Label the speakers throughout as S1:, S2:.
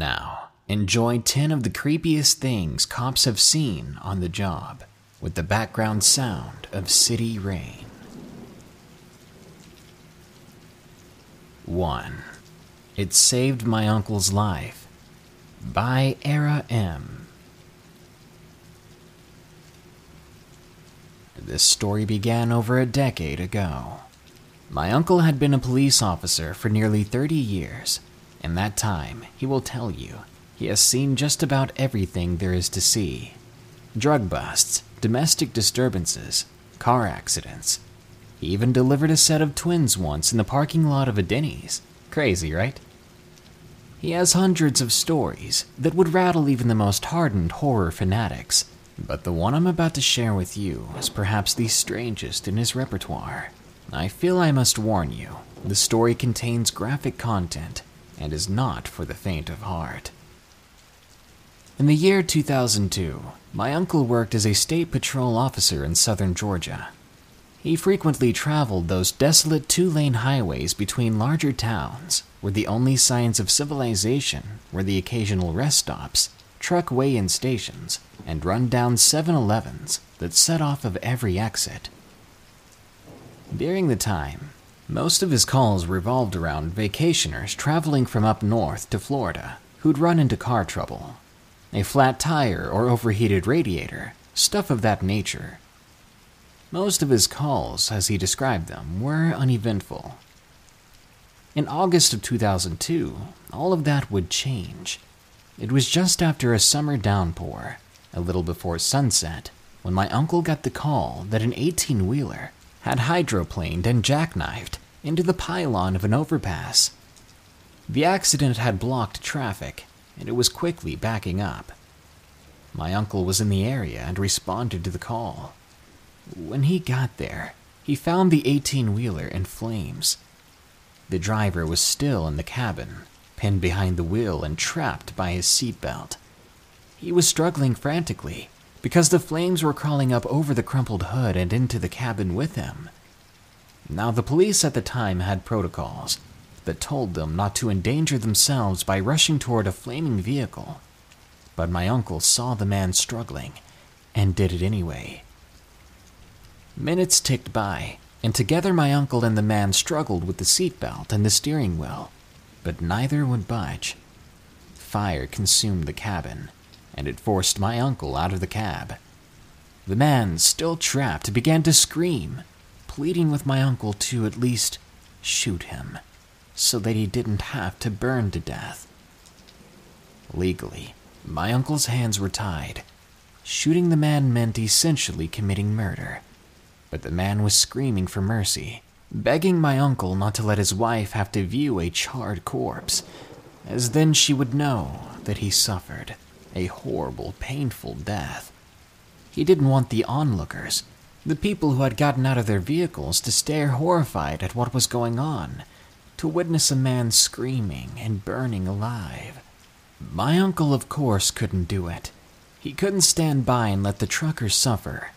S1: Now, enjoy 10 of the creepiest things cops have seen on the job with the background sound of city rain. 1. It Saved My Uncle's Life by Era M. This story began over a decade ago. My uncle had been a police officer for nearly 30 years. In that time, he will tell you, he has seen just about everything there is to see drug busts, domestic disturbances, car accidents. He even delivered a set of twins once in the parking lot of a Denny's. Crazy, right? He has hundreds of stories that would rattle even the most hardened horror fanatics, but the one I'm about to share with you is perhaps the strangest in his repertoire. I feel I must warn you the story contains graphic content and is not for the faint of heart. In the year 2002, my uncle worked as a state patrol officer in southern Georgia. He frequently traveled those desolate two lane highways between larger towns, where the only signs of civilization were the occasional rest stops, truck weigh in stations, and run-down 7 Elevens that set off of every exit. During the time, most of his calls revolved around vacationers traveling from up north to Florida who'd run into car trouble. A flat tire or overheated radiator, stuff of that nature. Most of his calls, as he described them, were uneventful. In August of 2002, all of that would change. It was just after a summer downpour, a little before sunset, when my uncle got the call that an 18 wheeler had hydroplaned and jackknifed into the pylon of an overpass. The accident had blocked traffic, and it was quickly backing up. My uncle was in the area and responded to the call. When he got there, he found the 18 wheeler in flames. The driver was still in the cabin, pinned behind the wheel and trapped by his seatbelt. He was struggling frantically because the flames were crawling up over the crumpled hood and into the cabin with him. Now, the police at the time had protocols that told them not to endanger themselves by rushing toward a flaming vehicle. But my uncle saw the man struggling and did it anyway. Minutes ticked by, and together my uncle and the man struggled with the seatbelt and the steering wheel, but neither would budge. Fire consumed the cabin, and it forced my uncle out of the cab. The man, still trapped, began to scream, pleading with my uncle to at least shoot him, so that he didn't have to burn to death. Legally, my uncle's hands were tied. Shooting the man meant essentially committing murder. But the man was screaming for mercy, begging my uncle not to let his wife have to view a charred corpse, as then she would know that he suffered a horrible, painful death. He didn't want the onlookers, the people who had gotten out of their vehicles, to stare horrified at what was going on, to witness a man screaming and burning alive. My uncle, of course, couldn't do it. He couldn't stand by and let the truckers suffer.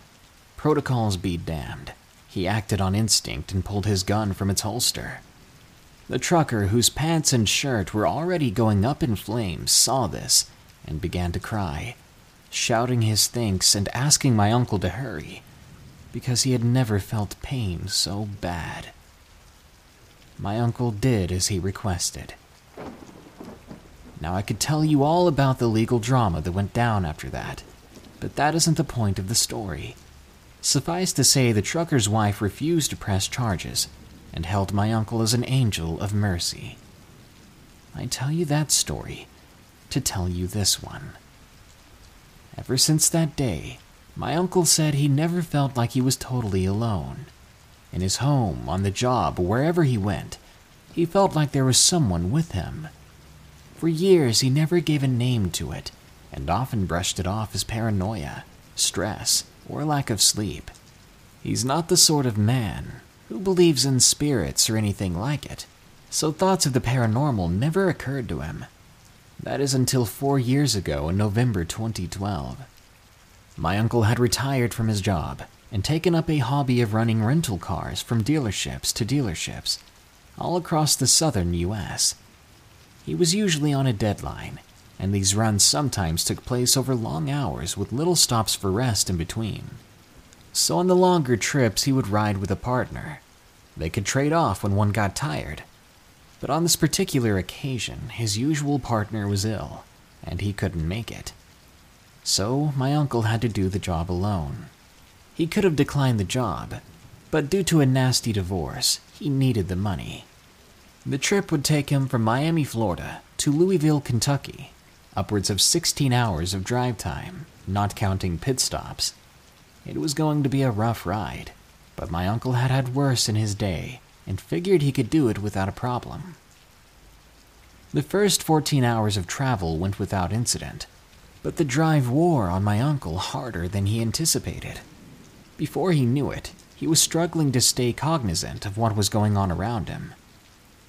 S1: Protocols be damned. He acted on instinct and pulled his gun from its holster. The trucker, whose pants and shirt were already going up in flames, saw this and began to cry, shouting his thanks and asking my uncle to hurry, because he had never felt pain so bad. My uncle did as he requested. Now, I could tell you all about the legal drama that went down after that, but that isn't the point of the story. Suffice to say, the trucker's wife refused to press charges and held my uncle as an angel of mercy. I tell you that story to tell you this one. Ever since that day, my uncle said he never felt like he was totally alone. In his home, on the job, wherever he went, he felt like there was someone with him. For years, he never gave a name to it and often brushed it off as paranoia, stress, or lack of sleep. He's not the sort of man who believes in spirits or anything like it, so thoughts of the paranormal never occurred to him. That is until four years ago in November 2012. My uncle had retired from his job and taken up a hobby of running rental cars from dealerships to dealerships all across the southern US. He was usually on a deadline, and these runs sometimes took place over long hours with little stops for rest in between. So on the longer trips, he would ride with a partner. They could trade off when one got tired. But on this particular occasion, his usual partner was ill, and he couldn't make it. So my uncle had to do the job alone. He could have declined the job, but due to a nasty divorce, he needed the money. The trip would take him from Miami, Florida to Louisville, Kentucky, upwards of 16 hours of drive time, not counting pit stops. It was going to be a rough ride, but my uncle had had worse in his day and figured he could do it without a problem. The first 14 hours of travel went without incident, but the drive wore on my uncle harder than he anticipated. Before he knew it, he was struggling to stay cognizant of what was going on around him.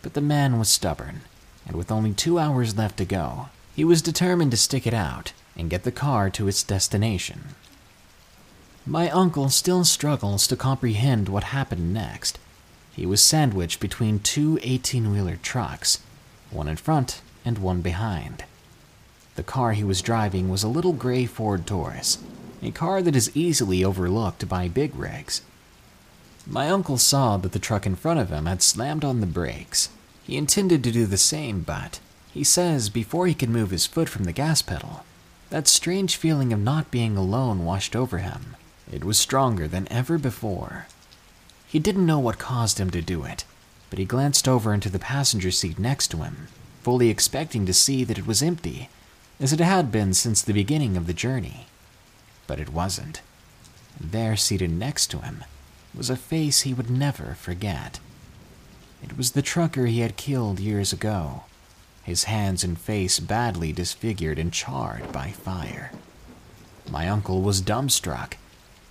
S1: But the man was stubborn, and with only two hours left to go, he was determined to stick it out and get the car to its destination. My uncle still struggles to comprehend what happened next. He was sandwiched between two 18 wheeler trucks, one in front and one behind. The car he was driving was a little gray Ford Taurus, a car that is easily overlooked by big rigs. My uncle saw that the truck in front of him had slammed on the brakes. He intended to do the same, but he says before he could move his foot from the gas pedal, that strange feeling of not being alone washed over him. It was stronger than ever before. He didn't know what caused him to do it, but he glanced over into the passenger seat next to him, fully expecting to see that it was empty, as it had been since the beginning of the journey. But it wasn't. There, seated next to him, was a face he would never forget. It was the trucker he had killed years ago, his hands and face badly disfigured and charred by fire. My uncle was dumbstruck.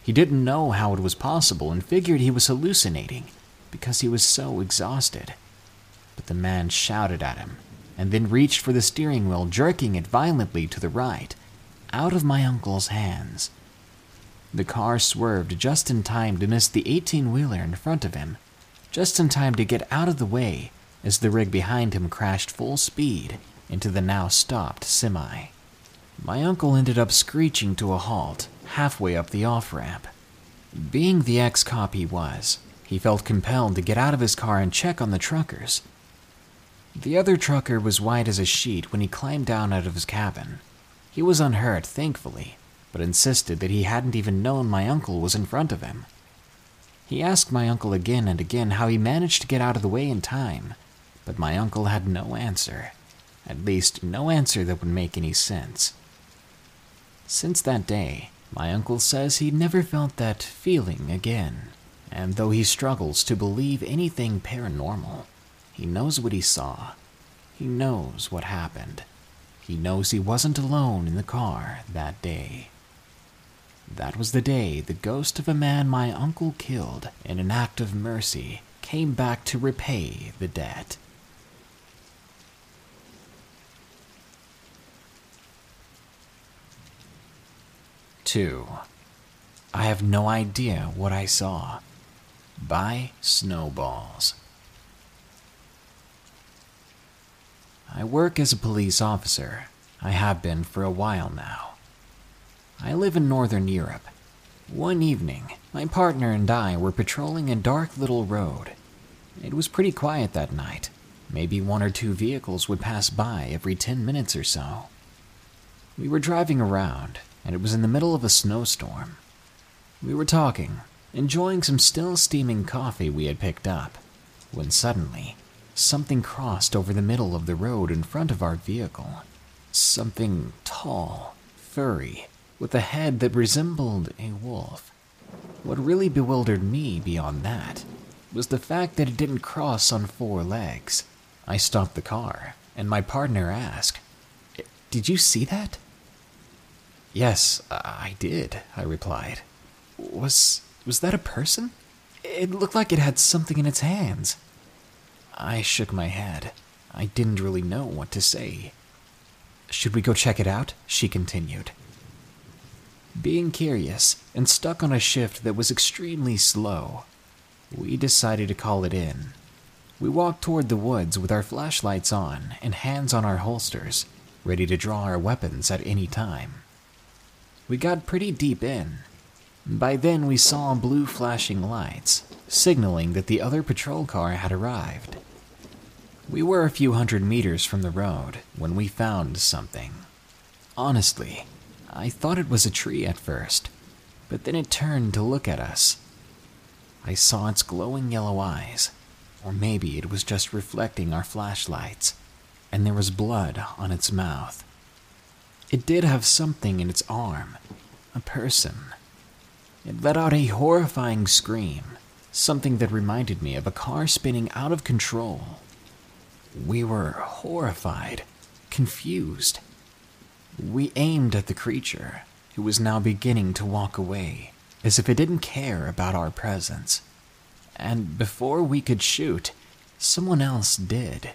S1: He didn't know how it was possible and figured he was hallucinating because he was so exhausted. But the man shouted at him and then reached for the steering wheel, jerking it violently to the right, out of my uncle's hands. The car swerved just in time to miss the 18 wheeler in front of him, just in time to get out of the way as the rig behind him crashed full speed into the now stopped semi. My uncle ended up screeching to a halt halfway up the off ramp. Being the ex cop he was, he felt compelled to get out of his car and check on the truckers. The other trucker was white as a sheet when he climbed down out of his cabin. He was unhurt, thankfully, but insisted that he hadn't even known my uncle was in front of him. He asked my uncle again and again how he managed to get out of the way in time, but my uncle had no answer. At least, no answer that would make any sense. Since that day, my uncle says he never felt that feeling again, and though he struggles to believe anything paranormal, he knows what he saw. He knows what happened. He knows he wasn't alone in the car that day. That was the day the ghost of a man my uncle killed in an act of mercy came back to repay the debt. Two. I have no idea what I saw. By Snowballs. I work as a police officer. I have been for a while now. I live in Northern Europe. One evening, my partner and I were patrolling a dark little road. It was pretty quiet that night. Maybe one or two vehicles would pass by every 10 minutes or so. We were driving around, and it was in the middle of a snowstorm. We were talking, enjoying some still steaming coffee we had picked up, when suddenly, something crossed over the middle of the road in front of our vehicle. Something tall, furry, with a head that resembled a wolf. What really bewildered me beyond that was the fact that it didn't cross on four legs. I stopped the car, and my partner asked, Did you see that? Yes, I did, I replied. Was was that a person? It looked like it had something in its hands. I shook my head. I didn't really know what to say. Should we go check it out? She continued. Being curious and stuck on a shift that was extremely slow, we decided to call it in. We walked toward the woods with our flashlights on and hands on our holsters, ready to draw our weapons at any time. We got pretty deep in. By then, we saw blue flashing lights, signaling that the other patrol car had arrived. We were a few hundred meters from the road when we found something. Honestly, I thought it was a tree at first, but then it turned to look at us. I saw its glowing yellow eyes, or maybe it was just reflecting our flashlights, and there was blood on its mouth. It did have something in its arm, a person. It let out a horrifying scream, something that reminded me of a car spinning out of control. We were horrified, confused. We aimed at the creature, who was now beginning to walk away, as if it didn't care about our presence. And before we could shoot, someone else did.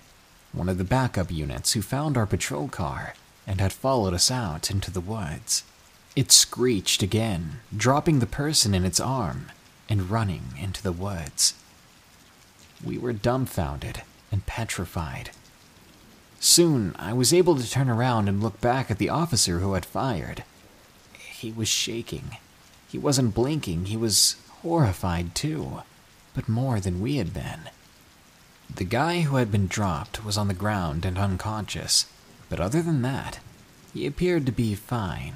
S1: One of the backup units who found our patrol car and had followed us out into the woods. It screeched again, dropping the person in its arm and running into the woods. We were dumbfounded and petrified. Soon, I was able to turn around and look back at the officer who had fired. He was shaking. He wasn't blinking, he was horrified too, but more than we had been. The guy who had been dropped was on the ground and unconscious, but other than that, he appeared to be fine.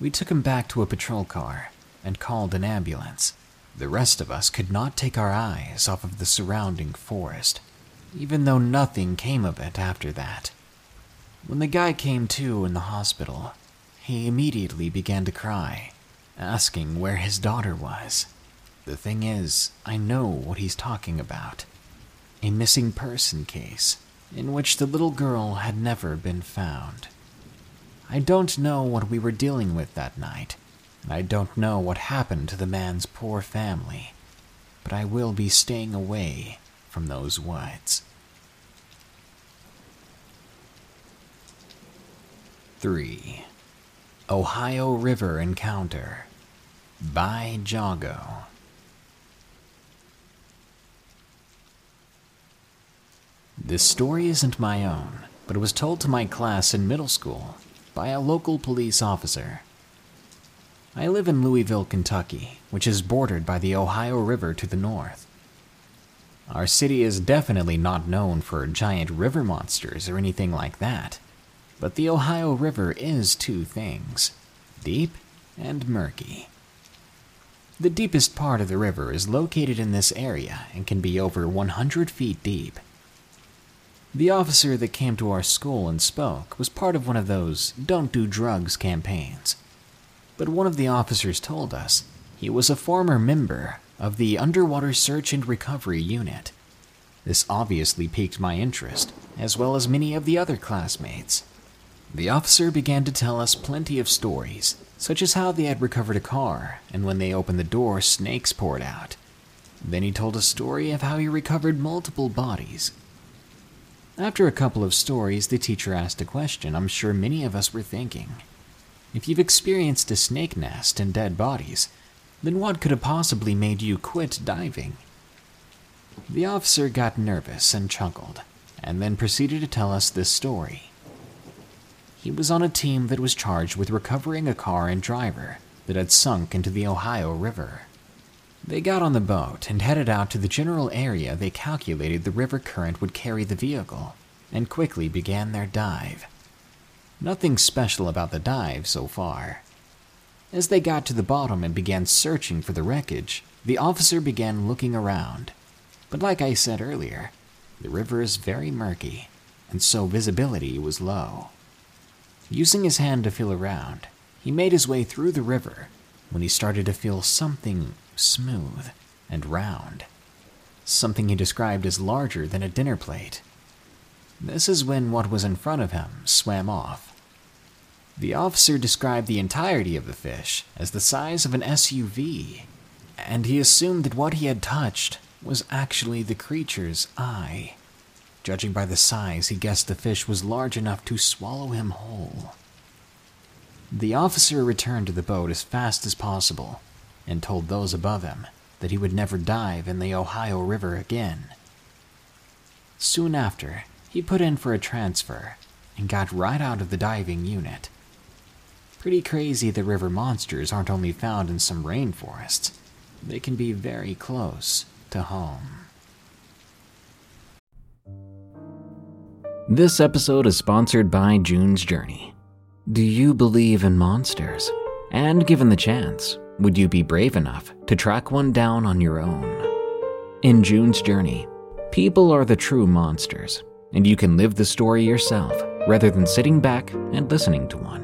S1: We took him back to a patrol car and called an ambulance. The rest of us could not take our eyes off of the surrounding forest even though nothing came of it after that. When the guy came to in the hospital, he immediately began to cry, asking where his daughter was. The thing is, I know what he's talking about a missing person case in which the little girl had never been found. I don't know what we were dealing with that night, I don't know what happened to the man's poor family, but I will be staying away from those woods. 3. Ohio River Encounter by Jago. This story isn't my own, but it was told to my class in middle school by a local police officer. I live in Louisville, Kentucky, which is bordered by the Ohio River to the north. Our city is definitely not known for giant river monsters or anything like that, but the Ohio River is two things deep and murky. The deepest part of the river is located in this area and can be over 100 feet deep. The officer that came to our school and spoke was part of one of those don't do drugs campaigns. But one of the officers told us he was a former member of the Underwater Search and Recovery Unit. This obviously piqued my interest, as well as many of the other classmates. The officer began to tell us plenty of stories, such as how they had recovered a car, and when they opened the door, snakes poured out. Then he told a story of how he recovered multiple bodies. After a couple of stories, the teacher asked a question I'm sure many of us were thinking. If you've experienced a snake nest and dead bodies, then what could have possibly made you quit diving? The officer got nervous and chuckled, and then proceeded to tell us this story. He was on a team that was charged with recovering a car and driver that had sunk into the Ohio River. They got on the boat and headed out to the general area they calculated the river current would carry the vehicle, and quickly began their dive. Nothing special about the dive so far, as they got to the bottom and began searching for the wreckage, the officer began looking around. But like I said earlier, the river is very murky, and so visibility was low. Using his hand to feel around, he made his way through the river when he started to feel something smooth and round. Something he described as larger than a dinner plate. This is when what was in front of him swam off. The officer described the entirety of the fish as the size of an SUV, and he assumed that what he had touched was actually the creature's eye. Judging by the size, he guessed the fish was large enough to swallow him whole. The officer returned to the boat as fast as possible and told those above him that he would never dive in the Ohio River again. Soon after, he put in for a transfer and got right out of the diving unit. Pretty crazy the river monsters aren't only found in some rainforests, they can be very close to home. This episode is sponsored by June's Journey. Do you believe in monsters? And given the chance, would you be brave enough to track one down on your own? In June's Journey, people are the true monsters, and you can live the story yourself rather than sitting back and listening to one.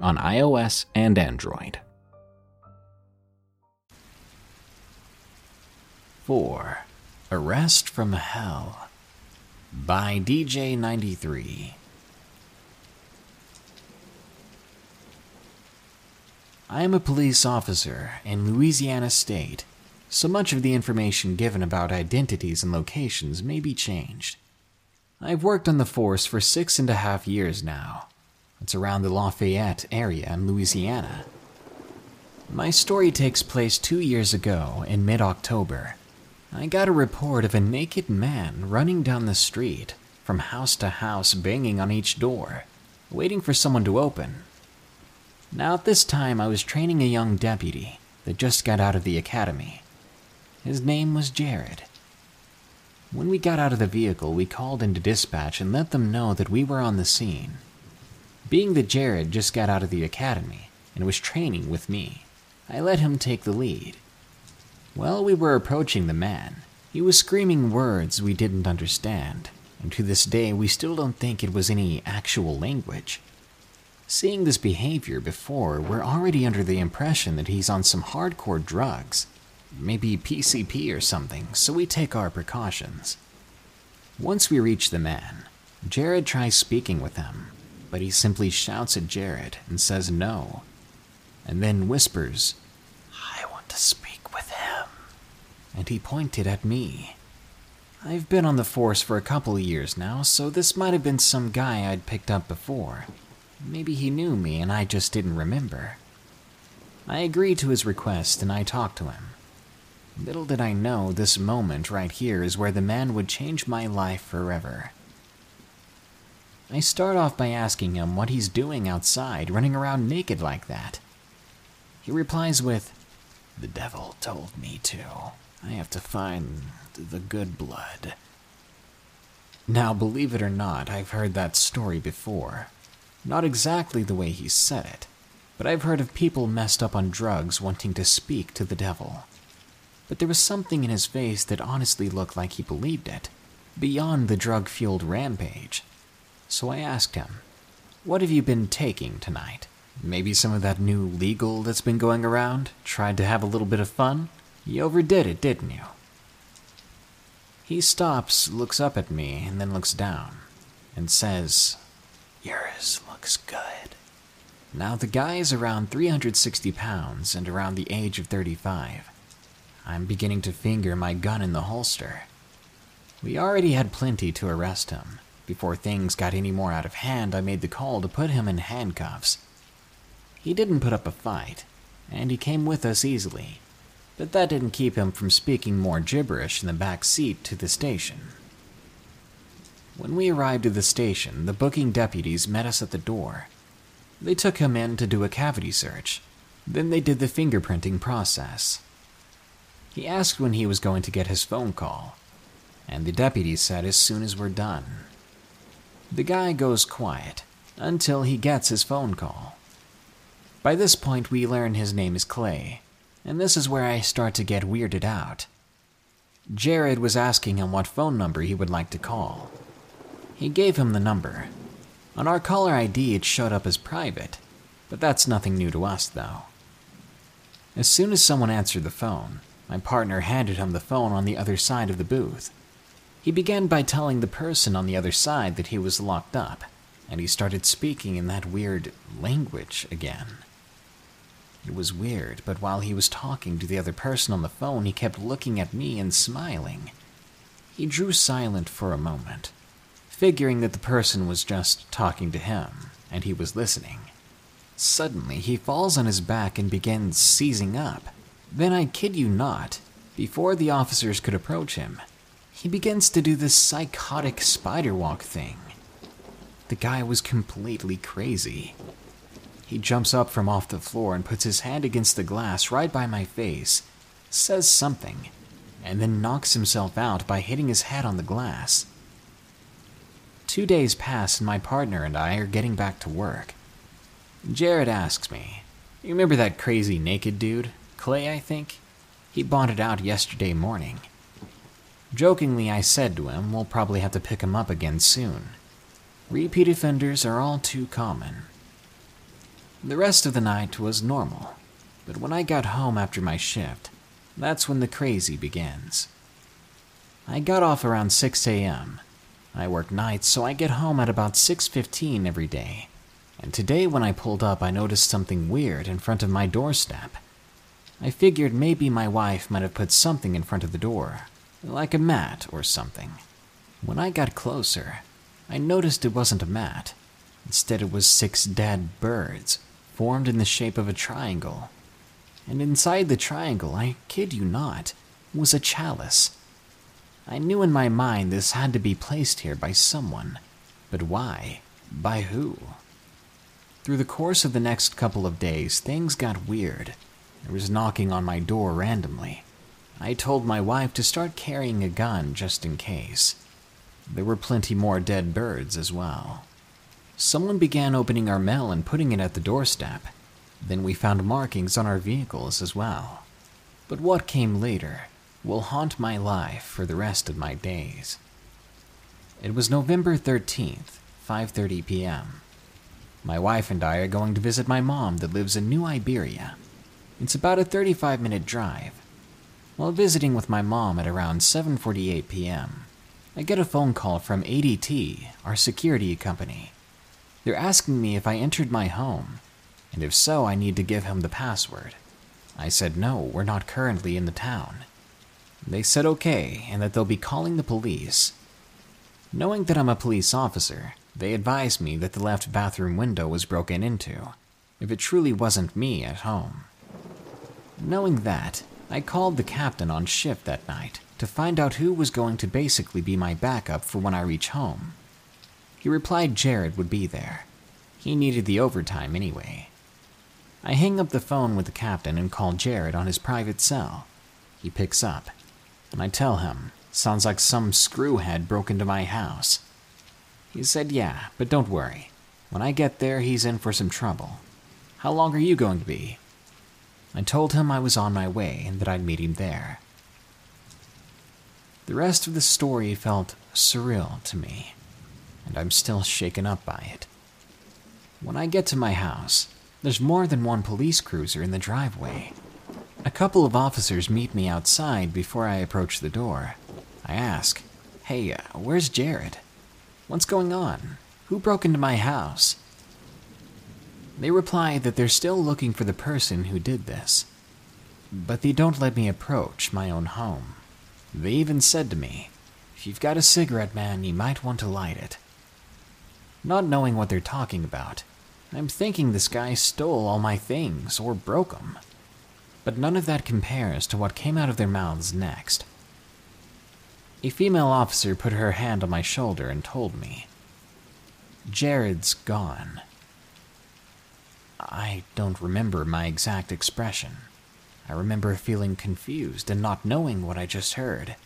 S1: on iOS and Android. 4. Arrest from Hell by DJ93. I am a police officer in Louisiana State, so much of the information given about identities and locations may be changed. I've worked on the force for six and a half years now. It's around the Lafayette area in Louisiana. My story takes place two years ago in mid October. I got a report of a naked man running down the street, from house to house, banging on each door, waiting for someone to open. Now, at this time, I was training a young deputy that just got out of the academy. His name was Jared. When we got out of the vehicle, we called into dispatch and let them know that we were on the scene. Being that Jared just got out of the academy and was training with me, I let him take the lead. While we were approaching the man, he was screaming words we didn't understand, and to this day we still don't think it was any actual language. Seeing this behavior before, we're already under the impression that he's on some hardcore drugs, maybe PCP or something, so we take our precautions. Once we reach the man, Jared tries speaking with him, but he simply shouts at Jared and says no, and then whispers, I want to speak with him. And he pointed at me. I've been on the force for a couple of years now, so this might have been some guy I'd picked up before. Maybe he knew me and I just didn't remember. I agreed to his request and I talked to him. Little did I know this moment right here is where the man would change my life forever. I start off by asking him what he's doing outside, running around naked like that. He replies with, The devil told me to. I have to find the good blood. Now, believe it or not, I've heard that story before. Not exactly the way he said it, but I've heard of people messed up on drugs wanting to speak to the devil. But there was something in his face that honestly looked like he believed it, beyond the drug fueled rampage. So I asked him, What have you been taking tonight? Maybe some of that new legal that's been going around? Tried to have a little bit of fun? You overdid it, didn't you? He stops, looks up at me, and then looks down, and says, Yours looks good. Now, the guy is around 360 pounds and around the age of 35. I'm beginning to finger my gun in the holster. We already had plenty to arrest him, Before things got any more out of hand, I made the call to put him in handcuffs. He didn't put up a fight, and he came with us easily, but that didn't keep him from speaking more gibberish in the back seat to the station. When we arrived at the station, the booking deputies met us at the door. They took him in to do a cavity search. Then they did the fingerprinting process. He asked when he was going to get his phone call, and the deputy said as soon as we're done. The guy goes quiet until he gets his phone call. By this point, we learn his name is Clay, and this is where I start to get weirded out. Jared was asking him what phone number he would like to call. He gave him the number. On our caller ID, it showed up as private, but that's nothing new to us, though. As soon as someone answered the phone, my partner handed him the phone on the other side of the booth. He began by telling the person on the other side that he was locked up, and he started speaking in that weird language again. It was weird, but while he was talking to the other person on the phone, he kept looking at me and smiling. He drew silent for a moment, figuring that the person was just talking to him, and he was listening. Suddenly, he falls on his back and begins seizing up. Then, I kid you not, before the officers could approach him, he begins to do this psychotic spider walk thing. The guy was completely crazy. He jumps up from off the floor and puts his hand against the glass right by my face, says something, and then knocks himself out by hitting his head on the glass. Two days pass, and my partner and I are getting back to work. Jared asks me, You remember that crazy naked dude? Clay, I think? He bonded out yesterday morning. Jokingly, I said to him, we'll probably have to pick him up again soon. Repeat offenders are all too common. The rest of the night was normal, but when I got home after my shift, that's when the crazy begins. I got off around 6 a.m. I work nights, so I get home at about 6:15 every day. And today when I pulled up, I noticed something weird in front of my doorstep. I figured maybe my wife might have put something in front of the door, like a mat or something. When I got closer, I noticed it wasn't a mat. Instead, it was six dead birds, formed in the shape of a triangle. And inside the triangle, I kid you not, was a chalice. I knew in my mind this had to be placed here by someone. But why? By who? Through the course of the next couple of days, things got weird. There was knocking on my door randomly. I told my wife to start carrying a gun just in case. There were plenty more dead birds as well. Someone began opening our mail and putting it at the doorstep. Then we found markings on our vehicles as well. But what came later will haunt my life for the rest of my days. It was November 13th, 5:30 p.m. My wife and I are going to visit my mom that lives in New Iberia. It's about a 35-minute drive. While visiting with my mom at around 7:48 p.m., I get a phone call from ADT, our security company. They're asking me if I entered my home, and if so, I need to give him the password. I said no, we're not currently in the town. They said okay, and that they'll be calling the police. Knowing that I'm a police officer, they advised me that the left bathroom window was broken into, if it truly wasn't me at home. Knowing that, I called the captain on shift that night to find out who was going to basically be my backup for when I reach home. He replied Jared would be there. He needed the overtime anyway. I hang up the phone with the captain and call Jared on his private cell. He picks up, and I tell him, sounds like some screwhead broke into my house. He said, yeah, but don't worry. When I get there, he's in for some trouble. How long are you going to be? I told him I was on my way and that I'd meet him there. The rest of the story felt surreal to me, and I'm still shaken up by it. When I get to my house, there's more than one police cruiser in the driveway. A couple of officers meet me outside before I approach the door. I ask, Hey, uh, where's Jared? What's going on? Who broke into my house? They reply that they're still looking for the person who did this, but they don't let me approach my own home. They even said to me, If you've got a cigarette, man, you might want to light it. not knowing what they're talking about. I'm thinking this guy stole all my things or broke them. But none of that compares to what came out of their mouths next. A female officer put her hand on my shoulder and told me, Jared's gone. I don't remember my exact expression. I remember feeling confused and not knowing what I just heard.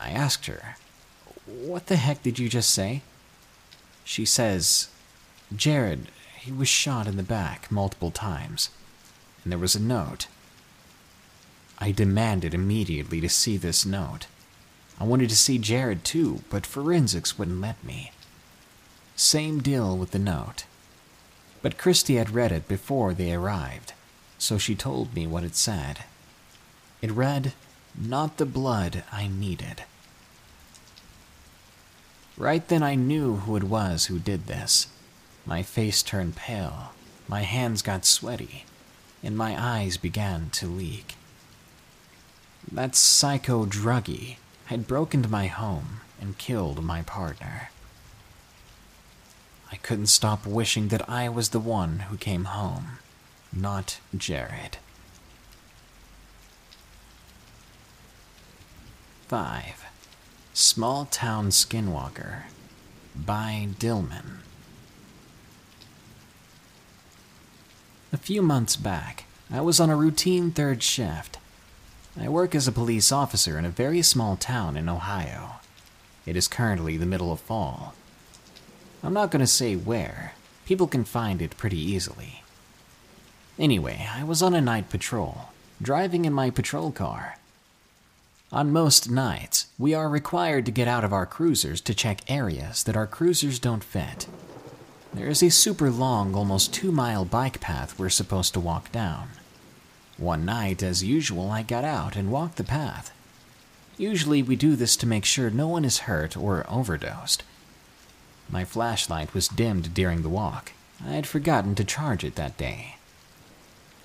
S1: I asked her, What the heck did you just say? She says, Jared, he was shot in the back multiple times, and there was a note. I demanded immediately to see this note. I wanted to see Jared too, but forensics wouldn't let me. Same deal with the note. But Christy had read it before they arrived, so she told me what it said. It read, Not the blood I needed. Right then, I knew who it was who did this. My face turned pale, my hands got sweaty, and my eyes began to leak. That psycho druggie had broken into my home and killed my partner. I couldn't stop wishing that I was the one who came home, not Jared. 5. Small Town Skinwalker by Dillman. A few months back, I was on a routine third shift. I work as a police officer in a very small town in Ohio. It is currently the middle of fall. I'm not going to say where, people can find it pretty easily. Anyway, I was on a night patrol, driving in my patrol car. On most nights, we are required to get out of our cruisers to check areas that our cruisers don't fit. There is a super long, almost two mile bike path we're supposed to walk down. One night, as usual, I got out and walked the path. Usually, we do this to make sure no one is hurt or overdosed. My flashlight was dimmed during the walk. I had forgotten to charge it that day.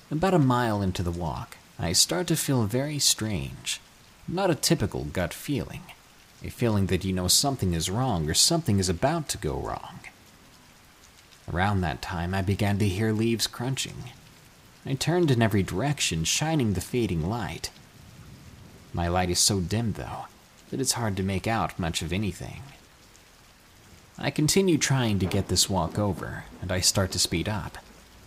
S1: About a mile into the walk, I start to feel very strange. Not a typical gut feeling, a feeling that you know something is wrong or something is about to go wrong. Around that time, I began to hear leaves crunching. I turned in every direction, shining the fading light. My light is so dim, though, that it's hard to make out much of anything. I continue trying to get this walk over, and I start to speed up.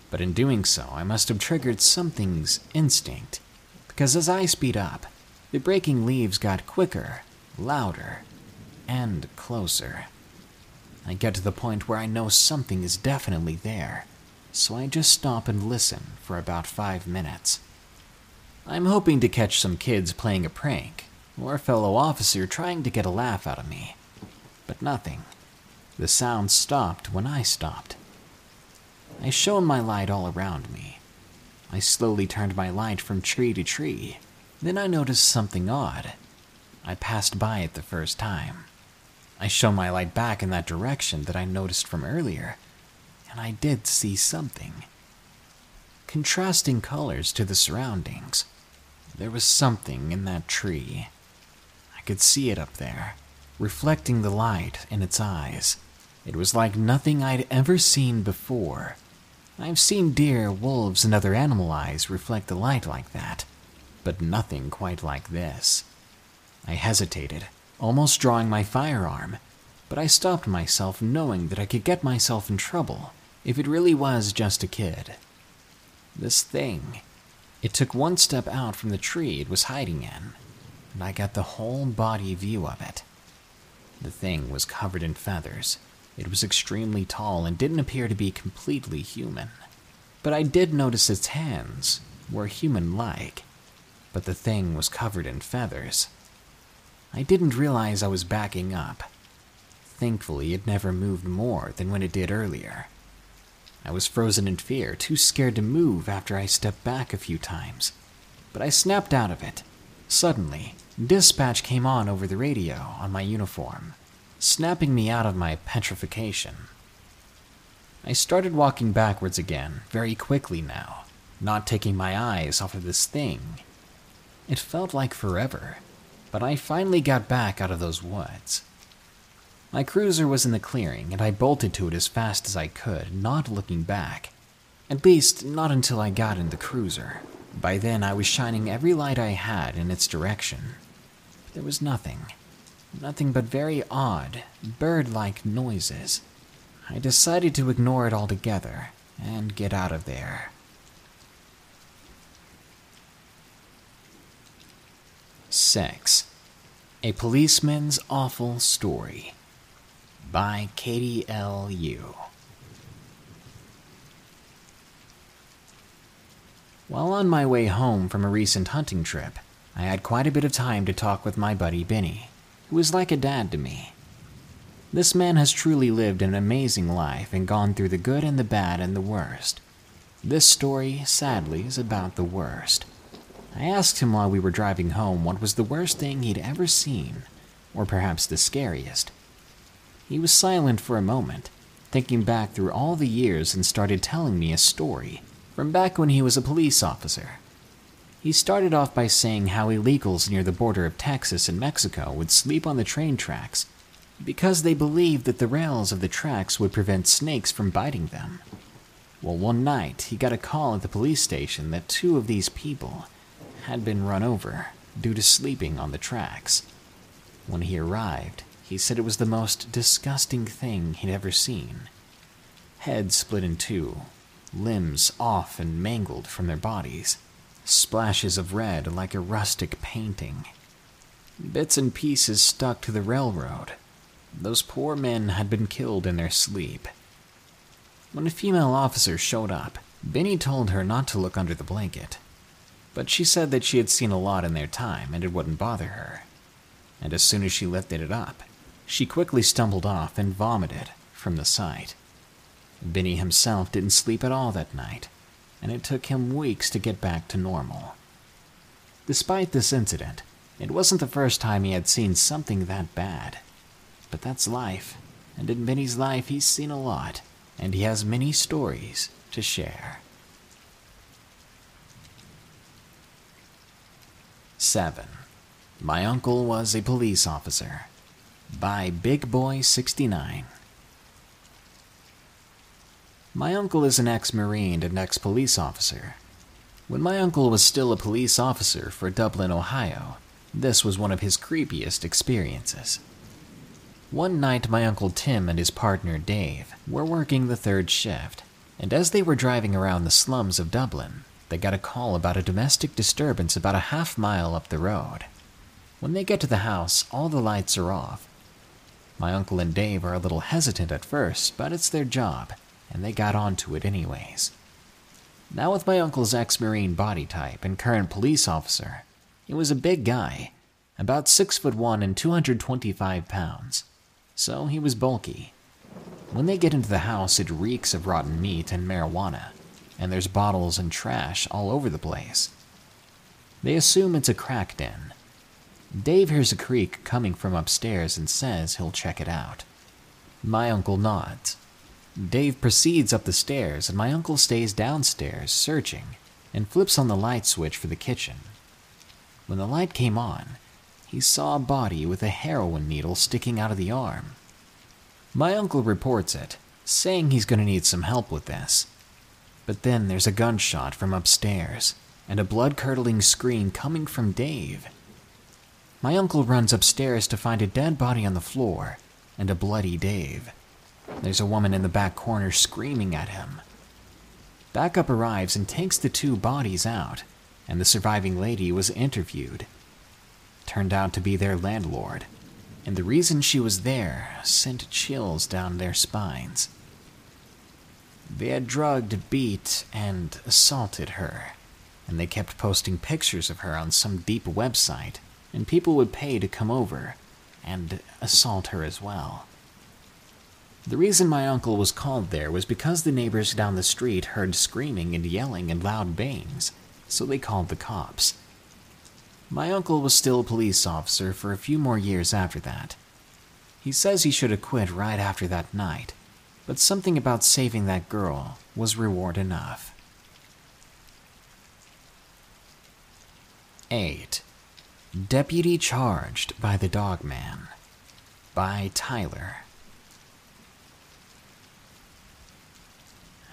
S1: But in doing so, I must have triggered something's instinct, because as I speed up, the breaking leaves got quicker, louder, and closer. I get to the point where I know something is definitely there, so I just stop and listen for about five minutes. I'm hoping to catch some kids playing a prank, or a fellow officer trying to get a laugh out of me. But nothing. The sound stopped when I stopped. I shone my light all around me. I slowly turned my light from tree to tree then I noticed something odd. I passed by it the first time. I shone my light back in that direction that I noticed from earlier, and I did see something. Contrasting colors to the surroundings. There was something in that tree. I could see it up there, reflecting the light in its eyes. It was like nothing I'd ever seen before. I've seen deer, wolves, and other animal eyes reflect the light like that but nothing quite like this. I hesitated, almost drawing my firearm, but I stopped myself knowing that I could get myself in trouble if it really was just a kid. This thing. It took one step out from the tree it was hiding in, and I got the whole body view of it. The thing was covered in feathers. It was extremely tall and didn't appear to be completely human. But I did notice its hands were human like, but the thing was covered in feathers. I didn't realize I was backing up. Thankfully, it never moved more than when it did earlier. I was frozen in fear, too scared to move after I stepped back a few times. But I snapped out of it. Suddenly, dispatch came on over the radio on my uniform, snapping me out of my petrification. I started walking backwards again, very quickly now, not taking my eyes off of this thing it felt like forever, but I finally got back out of those woods. My cruiser was in the clearing, and I bolted to it as fast as I could, not looking back. At least, not until I got in the cruiser. By then, I was shining every light I had in its direction. But there was nothing. Nothing but very odd, bird like noises. I decided to ignore it altogether and get out of there. Six. A Policeman's Awful Story by Katie L. U. While on my way home from a recent hunting trip, I had quite a bit of time to talk with my buddy Benny, who was like a dad to me. This man has truly lived an amazing life and gone through the good and the bad and the worst. This story, sadly, is about the worst. I asked him while we were driving home what was the worst thing he'd ever seen, or perhaps the scariest. He was silent for a moment, thinking back through all the years and started telling me a story from back when he was a police officer. He started off by saying how illegals near the border of Texas and Mexico would sleep on the train tracks because they believed that the rails of the tracks would prevent snakes from biting them. Well, one night he got a call at the police station that two of these people had been run over due to sleeping on the tracks. When he arrived, he said it was the most disgusting thing he'd ever seen. Heads split in two, limbs off and mangled from their bodies, splashes of red like a rustic painting. Bits and pieces stuck to the railroad. Those poor men had been killed in their sleep. When a female officer showed up, Benny told her not to look under the blanket but she said that she had seen a lot in their time and it wouldn't bother her. And as soon as she lifted it up, she quickly stumbled off and vomited from the sight. Benny himself didn't sleep at all that night, and it took him weeks to get back to normal. Despite this incident, it wasn't the first time he had seen something that bad. But that's life, and in Benny's life, he's seen a lot, and he has many stories to share. 7. My Uncle Was a Police Officer by Big Boy 69. My uncle is an ex Marine and ex police officer. When my uncle was still a police officer for Dublin, Ohio, this was one of his creepiest experiences. One night, my uncle Tim and his partner Dave were working the third shift, and as they were driving around the slums of Dublin, they got a call about a domestic disturbance about a half mile up the road. When they get to the house, all the lights are off. My uncle and Dave are a little hesitant at first, but it's their job, and they got onto it anyways. Now, with my uncle's ex Marine body type and current police officer, he was a big guy, about 6 foot 1 and 225 pounds, so he was bulky. When they get into the house, it reeks of rotten meat and marijuana and there's bottles and trash all over the place. They assume it's a crack den. Dave hears a creak coming from upstairs and says he'll check it out. My uncle nods. Dave proceeds up the stairs, and my uncle stays downstairs searching and flips on the light switch for the kitchen. When the light came on, he saw a body with a heroin needle sticking out of the arm. My uncle reports it, saying he's going to need some help with this. But then there's a gunshot from upstairs and a blood curdling scream coming from Dave. My uncle runs upstairs to find a dead body on the floor and a bloody Dave. There's a woman in the back corner screaming at him. Backup arrives and takes the two bodies out, and the surviving lady was interviewed. Turned out to be their landlord, and the reason she was there sent chills down their spines. They had drugged, beat, and assaulted her, and they kept posting pictures of her on some deep website, and people would pay to come over and assault her as well. The reason my uncle was called there was because the neighbors down the street heard screaming and yelling and loud bangs, so they called the cops. My uncle was still a police officer for a few more years after that. He says he should have quit right after that night, but something about saving that girl was reward enough. 8. Deputy charged by the dog man by Tyler.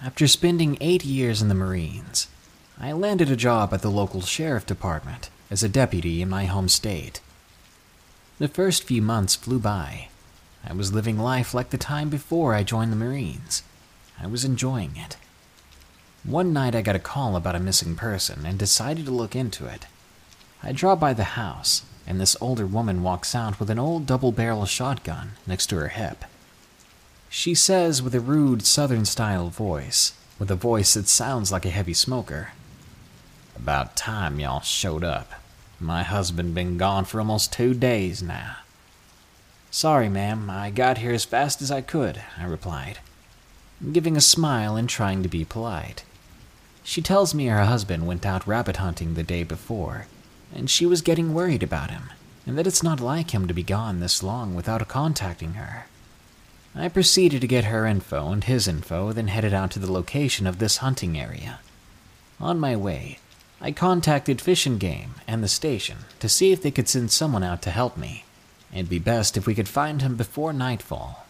S1: After spending eight years in the Marines, I landed a job at the local sheriff department as a deputy in my home state. The first few months flew by. I was living life like the time before I joined the Marines. I was enjoying it. One night I got a call about a missing person and decided to look into it. I drove by the house, and this older woman walks out with an old double barrel shotgun next to her hip. She says with a rude southern style voice, with a voice that sounds like a heavy smoker, About time y'all showed up. My husband been gone for almost two days now. Sorry, ma'am, I got here as fast as I could, I replied, giving a smile and trying to be polite. She tells me her husband went out rabbit hunting the day before, and she was getting worried about him, and that it's not like him to be gone this long without contacting her. I proceeded to get her info and his info, then headed out to the location of this hunting area. On my way, I contacted Fish and Game and the station to see if they could send someone out to help me. It'd be best if we could find him before nightfall.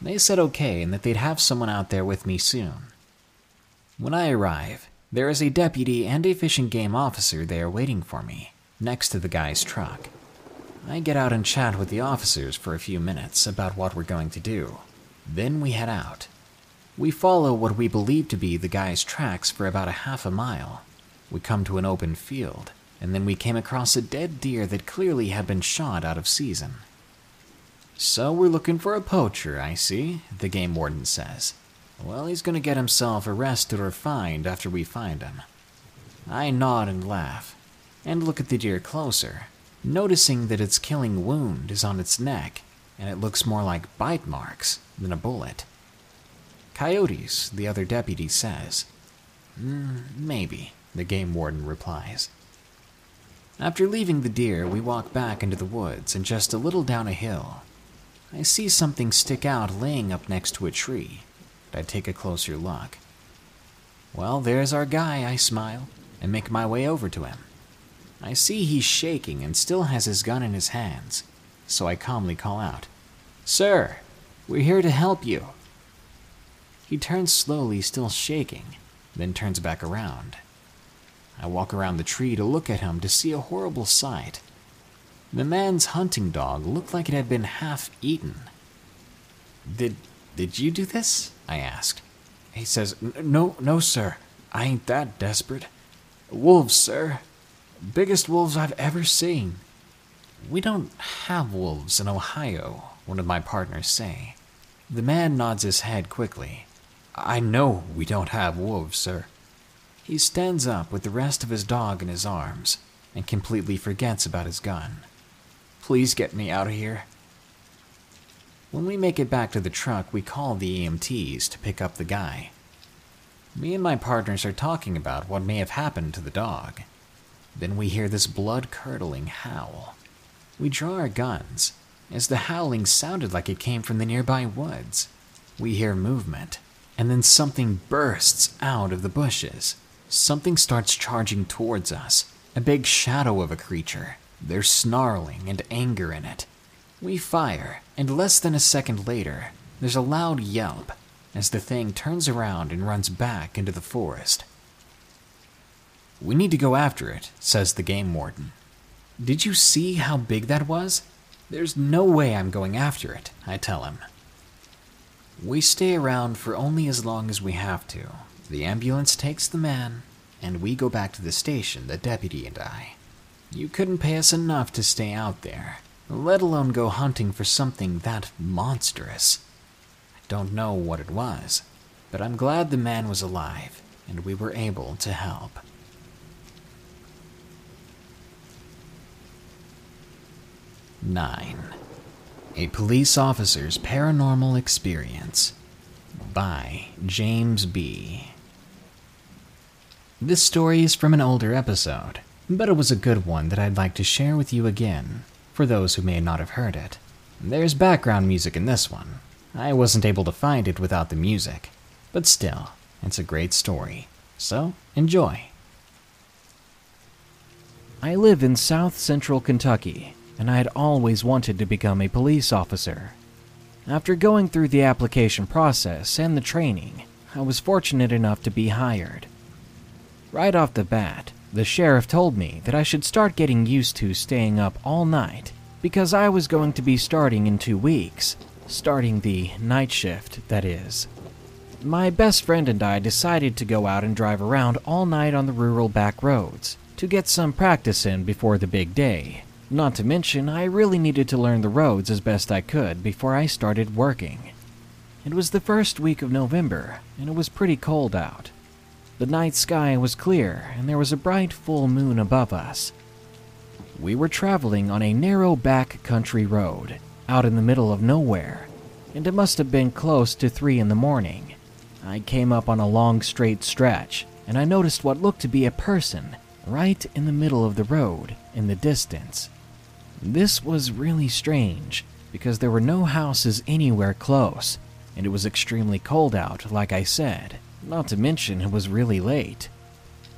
S1: They said okay and that they'd have someone out there with me soon. When I arrive, there is a deputy and a Fish and Game officer there waiting for me, next to the guy's truck. I get out and chat with the officers for a few minutes about what we're going to do. Then we head out. We follow what we believe to be the guy's tracks for about a half a mile. We come to an open field, and then we came across a dead deer that clearly had been shot out of season. So we're looking for a poacher, I see, the game warden says. Well, he's gonna get himself arrested or fined after we find him. I nod and laugh, and look at the deer closer, noticing that its killing wound is on its neck, and it looks more like bite marks than a bullet. Coyotes, the other deputy says. Mm, maybe, the game warden replies. After leaving the deer, we walk back into the woods and just a little down a hill. I see something stick out laying up next to a tree. I take a closer look. Well, there's our guy, I smile, and make my way over to him. I see he's shaking and still has his gun in his hands, so I calmly call out, Sir, we're here to help you. He turns slowly, still shaking, then turns back around. I walk around the tree to look at him to see a horrible sight. The man's hunting dog looked like it had been half eaten. Did did you do this? I asked. He says, No, no, sir. I ain't that desperate. Wolves, sir. Biggest wolves I've ever seen. We don't have wolves in Ohio, one of my partners say. The man nods his head quickly. I know we don't have wolves, sir. He stands up with the rest of his dog in his arms and completely forgets about his gun. Please get me out of here. When we make it back to the truck, we call the EMTs to pick up the guy. Me and my partners are talking about what may have happened to the dog. Then we hear this blood curdling howl. We draw our guns, as the howling sounded like it came from the nearby woods. We hear movement, and then something bursts out of the bushes. Something starts charging towards us, a big shadow of a creature. There's snarling and anger in it. We fire, and less than a second later, there's a loud yelp as the thing turns around and runs back into the forest. We need to go after it, says the game warden. Did you see how big that was? There's no way I'm going after it, I tell him. We stay around for only as long as we have to, the ambulance takes the man, and we go back to the station, the deputy and I. You couldn't pay us enough to stay out there, let alone go hunting for something that monstrous. I don't know what it was, but I'm glad the man was alive and we were able to help. Nine. A police officer's paranormal experience by James B. This story is from an older episode, but it was a good one that I'd like to share with you again, for those who may not have heard it. There's background music in this one. I wasn't able to find it without the music, but still, it's a great story. So, enjoy.
S2: I live in south central Kentucky,
S1: and I had always wanted to become a police officer. After going through the application process and the training, I was fortunate enough to be hired. Right off the bat, the sheriff told me that I should start getting used to staying up all night because I was going to be starting in two weeks, starting the night shift, that is. My best friend and I decided to go out and drive around all night on the rural back roads to get some practice in before the big day. Not to mention, I really needed to learn the roads as best I could before I started working. It was the first week of November, and it was pretty cold out. The night sky was clear, and there was a bright full moon above us. We were traveling on a narrow back country road, out in the middle of nowhere, and it must have been close to three in the morning. I came up on a long straight stretch, and I noticed what looked to be a person right in the middle of the road in the distance. This was really strange because there were no houses anywhere close, and it was extremely cold out, like I said. Not to mention, it was really late.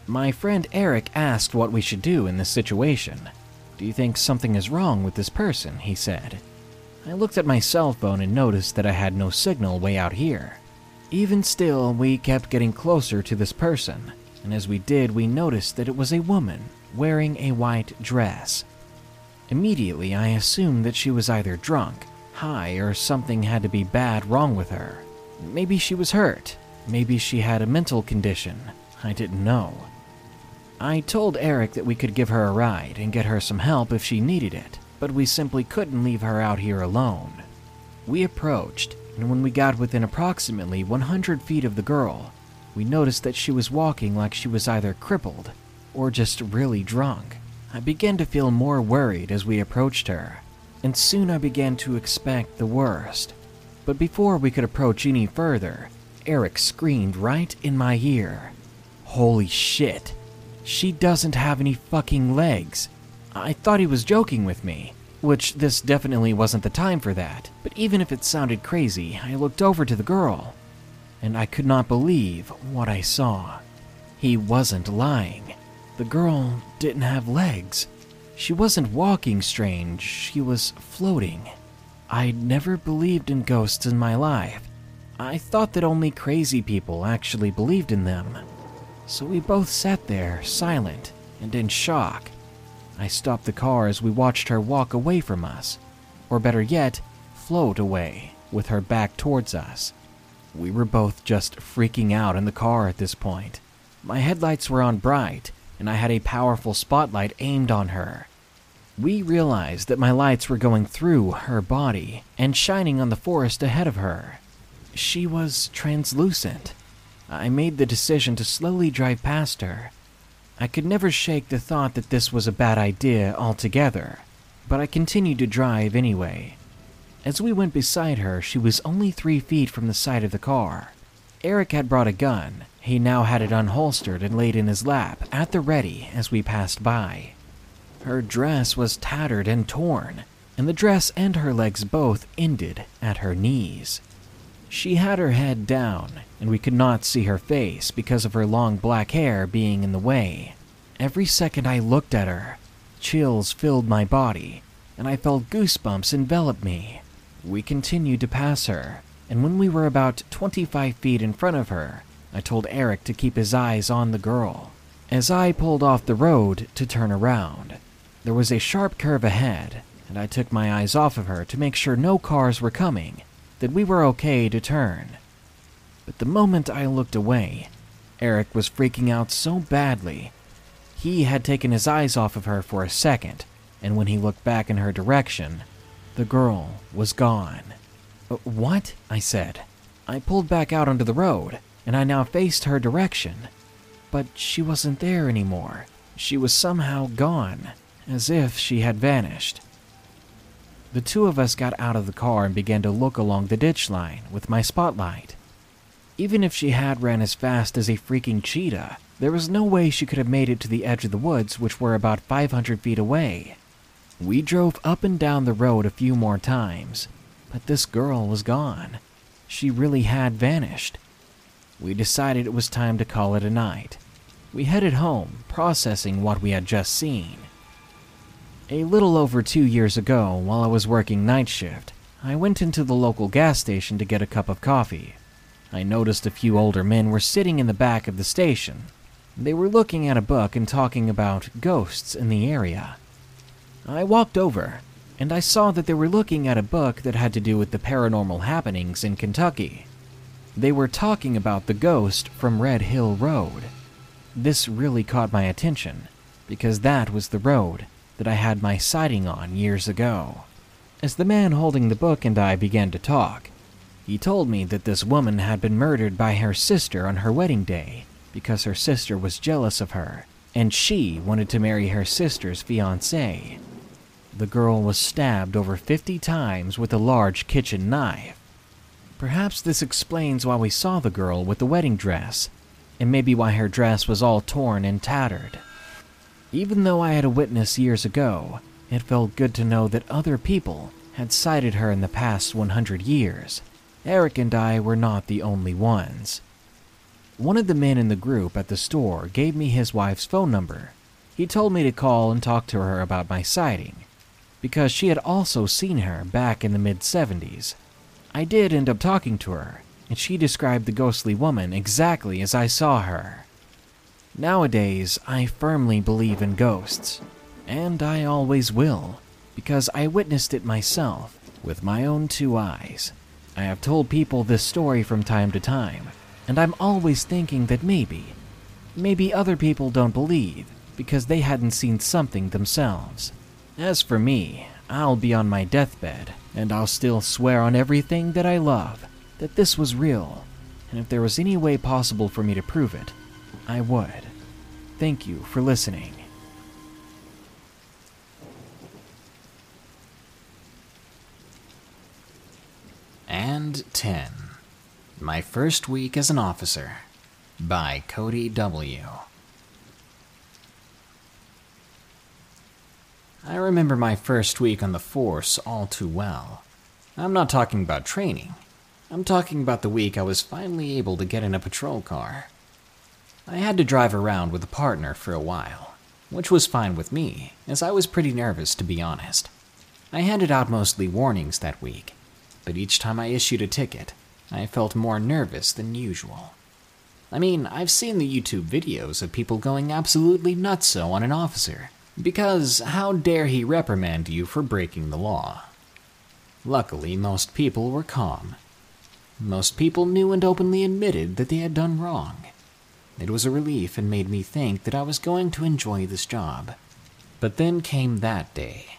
S1: My friend Eric asked what we should do in this situation. Do you think something is wrong with this person? He said. I looked at my cell phone and noticed that I had no signal way out here. Even still, we kept getting closer to this person, and as we did, we noticed that it was a woman wearing a white dress. Immediately, I assumed that she was either drunk, high, or something had to be bad wrong with her. Maybe she was hurt, Maybe she had a mental condition. I didn't know. I told Eric that we could give her a ride and get her some help if she needed it, but we simply couldn't leave her out here alone. We approached, and when we got within approximately 100 feet of the girl, we noticed that she was walking like she was either crippled or just really drunk. I began to feel more worried as we approached her, and soon I began to expect the worst. But before we could approach any further, Eric screamed right in my ear. Holy shit. She doesn't have any fucking legs. I thought he was joking with me, which this definitely wasn't the time for that. But even if it sounded crazy, I looked over to the girl, and I could not believe what I saw. He wasn't lying. The girl didn't have legs. She wasn't walking strange, she was floating. I'd never believed in ghosts in my life, I thought that only crazy people actually believed in them. So we both sat there, silent and in shock. I stopped the car as we watched her walk away from us, or better yet, float away, with her back towards us. We were both just freaking out in the car at this point. My headlights were on bright, and I had a powerful spotlight aimed on her. We realized that my lights were going through her body and shining on the forest ahead of her. She was translucent. I made the decision to slowly drive past her. I could never shake the thought that this was a bad idea altogether, but I continued to drive anyway. As we went beside her, she was only three feet from the side of the car. Eric had brought a gun. He now had it unholstered and laid in his lap, at the ready, as we passed by. Her dress was tattered and torn, and the dress and her legs both ended at her knees. She had her head down, and we could not see her face because of her long black hair being in the way. Every second I looked at her, chills filled my body, and I felt goosebumps envelop me. We continued to pass her, and when we were about 25 feet in front of her, I told Eric to keep his eyes on the girl. As I pulled off the road to turn around, there was a sharp curve ahead, and I took my eyes off of her to make sure no cars were coming that we were okay to turn. But the moment I looked away, Eric was freaking out so badly. He had taken his eyes off of her for a second, and when he looked back in her direction, the girl was gone. Uh, what? I said. I pulled back out onto the road, and I now faced her direction. But she wasn't there anymore. She was somehow gone, as if she had vanished. The two of us got out of the car and began to look along the ditch line with my spotlight. Even if she had ran as fast as a freaking cheetah, there was no way she could have made it to the edge of the woods, which were about 500 feet away. We drove up and down the road a few more times, but this girl was gone. She really had vanished. We decided it was time to call it a night. We headed home, processing what we had just seen.
S2: A little over two years ago, while I was working night shift, I went into the local gas station to get a cup of coffee. I noticed a few older men were sitting in the back of the station. They were looking at a book and talking about ghosts in the area. I walked over, and I saw that they were looking at a book that had to do with the paranormal happenings in Kentucky. They were talking about the ghost from Red Hill Road. This really caught my attention, because that was the road that I had my sighting on years ago. As the man holding the book and I began to talk, he told me that this woman had been murdered by her sister on her wedding day because her sister was jealous of her and she wanted to marry her sister's fiance. The girl was stabbed over 50 times with a large kitchen knife. Perhaps this explains why we saw the girl with the wedding dress, and maybe why her dress was all torn and tattered. Even though I had a witness years ago, it felt good to know that other people had sighted her in the past 100 years. Eric and I were not the only ones. One of the men in the group at the store gave me his wife's phone number. He told me to call and talk to her about my sighting, because she had also seen her back in the mid 70s. I did end up talking to her, and she described the ghostly woman exactly as I saw her. Nowadays, I firmly believe in ghosts, and I always will, because I witnessed it myself with my own two eyes. I have told people this story from time to time, and I'm always thinking that maybe, maybe other people don't believe because they hadn't seen something themselves. As for me, I'll be on my deathbed, and I'll still swear on everything that I love that this was real, and if there was any way possible for me to prove it, I would. Thank you for listening.
S1: And 10. My First Week as an Officer by Cody W. I remember my first week on the force all too well. I'm not talking about training. I'm talking about the week I was finally able to get in a patrol car. I had to drive around with a partner for a while, which was fine with me, as I was pretty nervous to be honest. I handed out mostly warnings that week, but each time I issued a ticket, I felt more nervous than usual. I mean, I've seen the YouTube videos of people going absolutely nutso uh, on an officer, because how dare he reprimand you for breaking the law? Luckily, most people were calm. Most people knew and openly admitted that they had done wrong. It was a relief and made me think that I was going to enjoy this job. But then came that day.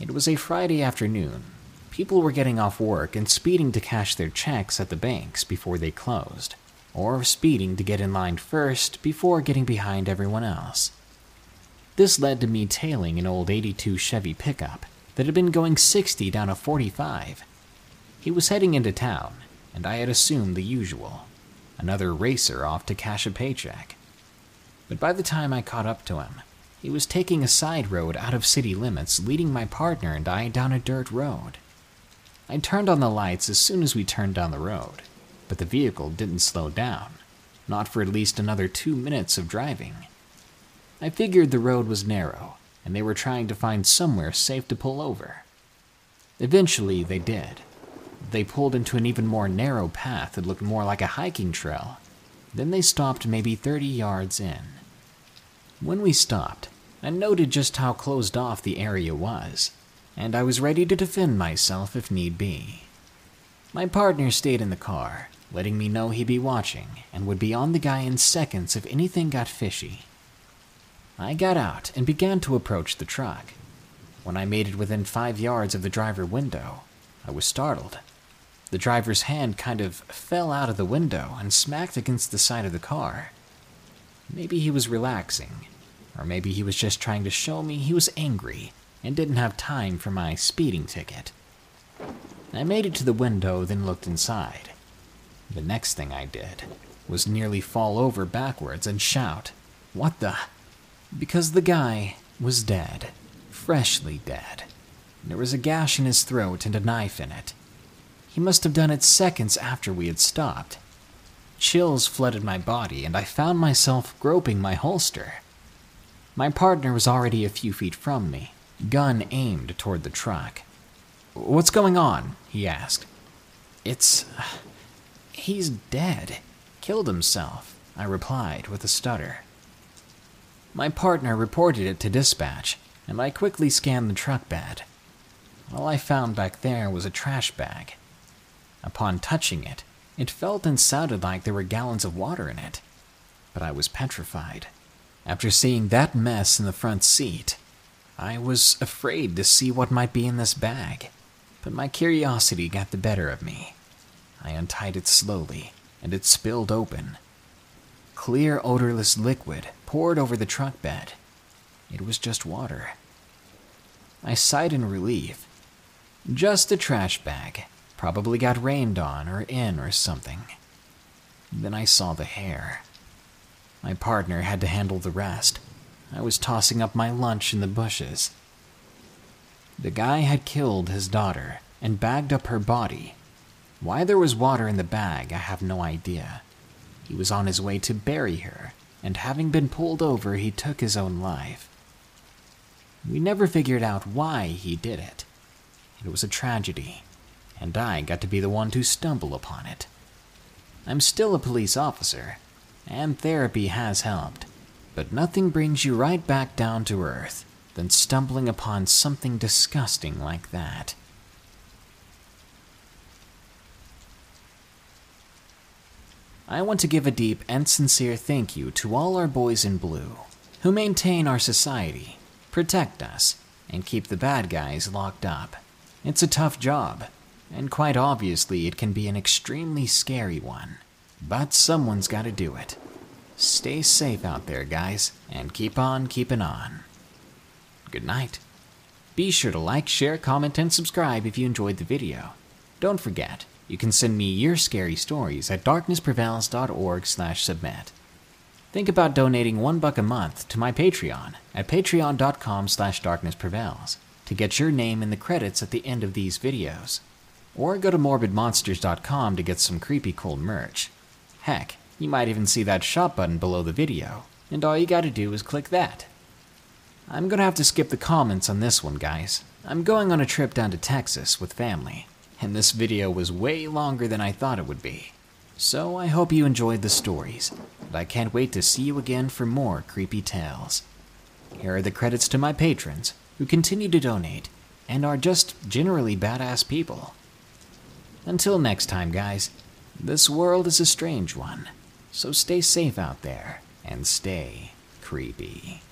S1: It was a Friday afternoon. People were getting off work and speeding to cash their checks at the banks before they closed, or speeding to get in line first before getting behind everyone else. This led to me tailing an old 82 Chevy pickup that had been going 60 down a 45. He was heading into town, and I had assumed the usual another racer off to cash a paycheck. But by the time I caught up to him, he was taking a side road out of city limits, leading my partner and I down a dirt road. I turned on the lights as soon as we turned down the road, but the vehicle didn't slow down, not for at least another two minutes of driving. I figured the road was narrow, and they were trying to find somewhere safe to pull over. Eventually, they did. They pulled into an even more narrow path that looked more like a hiking trail. Then they stopped maybe 30 yards in. When we stopped, I noted just how closed off the area was, and I was ready to defend myself if need be. My partner stayed in the car, letting me know he'd be watching and would be on the guy in seconds if anything got fishy. I got out and began to approach the truck. When I made it within five yards of the driver window, I was startled. The driver's hand kind of fell out of the window and smacked against the side of the car. Maybe he was relaxing, or maybe he was just trying to show me he was angry and didn't have time for my speeding ticket. I made it to the window, then looked inside. The next thing I did was nearly fall over backwards and shout, What the? Because the guy was dead, freshly dead. There was a gash in his throat and a knife in it. He must have done it seconds after we had stopped. Chills flooded my body, and I found myself groping my holster. My partner was already a few feet from me, gun aimed toward the truck. What's going on? he asked. It's. He's dead. Killed himself, I replied with a stutter. My partner reported it to dispatch, and I quickly scanned the truck bed. All I found back there was a trash bag. Upon touching it, it felt and sounded like there were gallons of water in it, but I was petrified. After seeing that mess in the front seat, I was afraid to see what might be in this bag, but my curiosity got the better of me. I untied it slowly, and it spilled open. Clear, odorless liquid poured over the truck bed. It was just water. I sighed in relief. Just a trash bag. Probably got rained on or in or something. Then I saw the hair. My partner had to handle the rest. I was tossing up my lunch in the bushes. The guy had killed his daughter and bagged up her body. Why there was water in the bag, I have no idea. He was on his way to bury her, and having been pulled over, he took his own life. We never figured out why he did it. It was a tragedy, and I got to be the one to stumble upon it. I'm still a police officer, and therapy has helped, but nothing brings you right back down to earth than stumbling upon something disgusting like that. I want to give a deep and sincere thank you to all our boys in blue who maintain our society, protect us, and keep the bad guys locked up. It's a tough job, and quite obviously, it can be an extremely scary one. But someone's got to do it. Stay safe out there, guys, and keep on keeping on. Good night. Be sure to like, share, comment, and subscribe if you enjoyed the video. Don't forget, you can send me your scary stories at darknessprevails.org slash submit. Think about donating one buck a month to my Patreon at patreon.com slash darknessprevails to get your name in the credits at the end of these videos. Or go to morbidmonsters.com to get some creepy cool merch. Heck, you might even see that shop button below the video, and all you gotta do is click that. I'm gonna have to skip the comments on this one, guys. I'm going on a trip down to Texas with family, and this video was way longer than I thought it would be. So I hope you enjoyed the stories, and I can't wait to see you again for more creepy tales. Here are the credits to my patrons, who continue to donate, and are just generally badass people. Until next time, guys, this world is a strange one, so stay safe out there and stay creepy.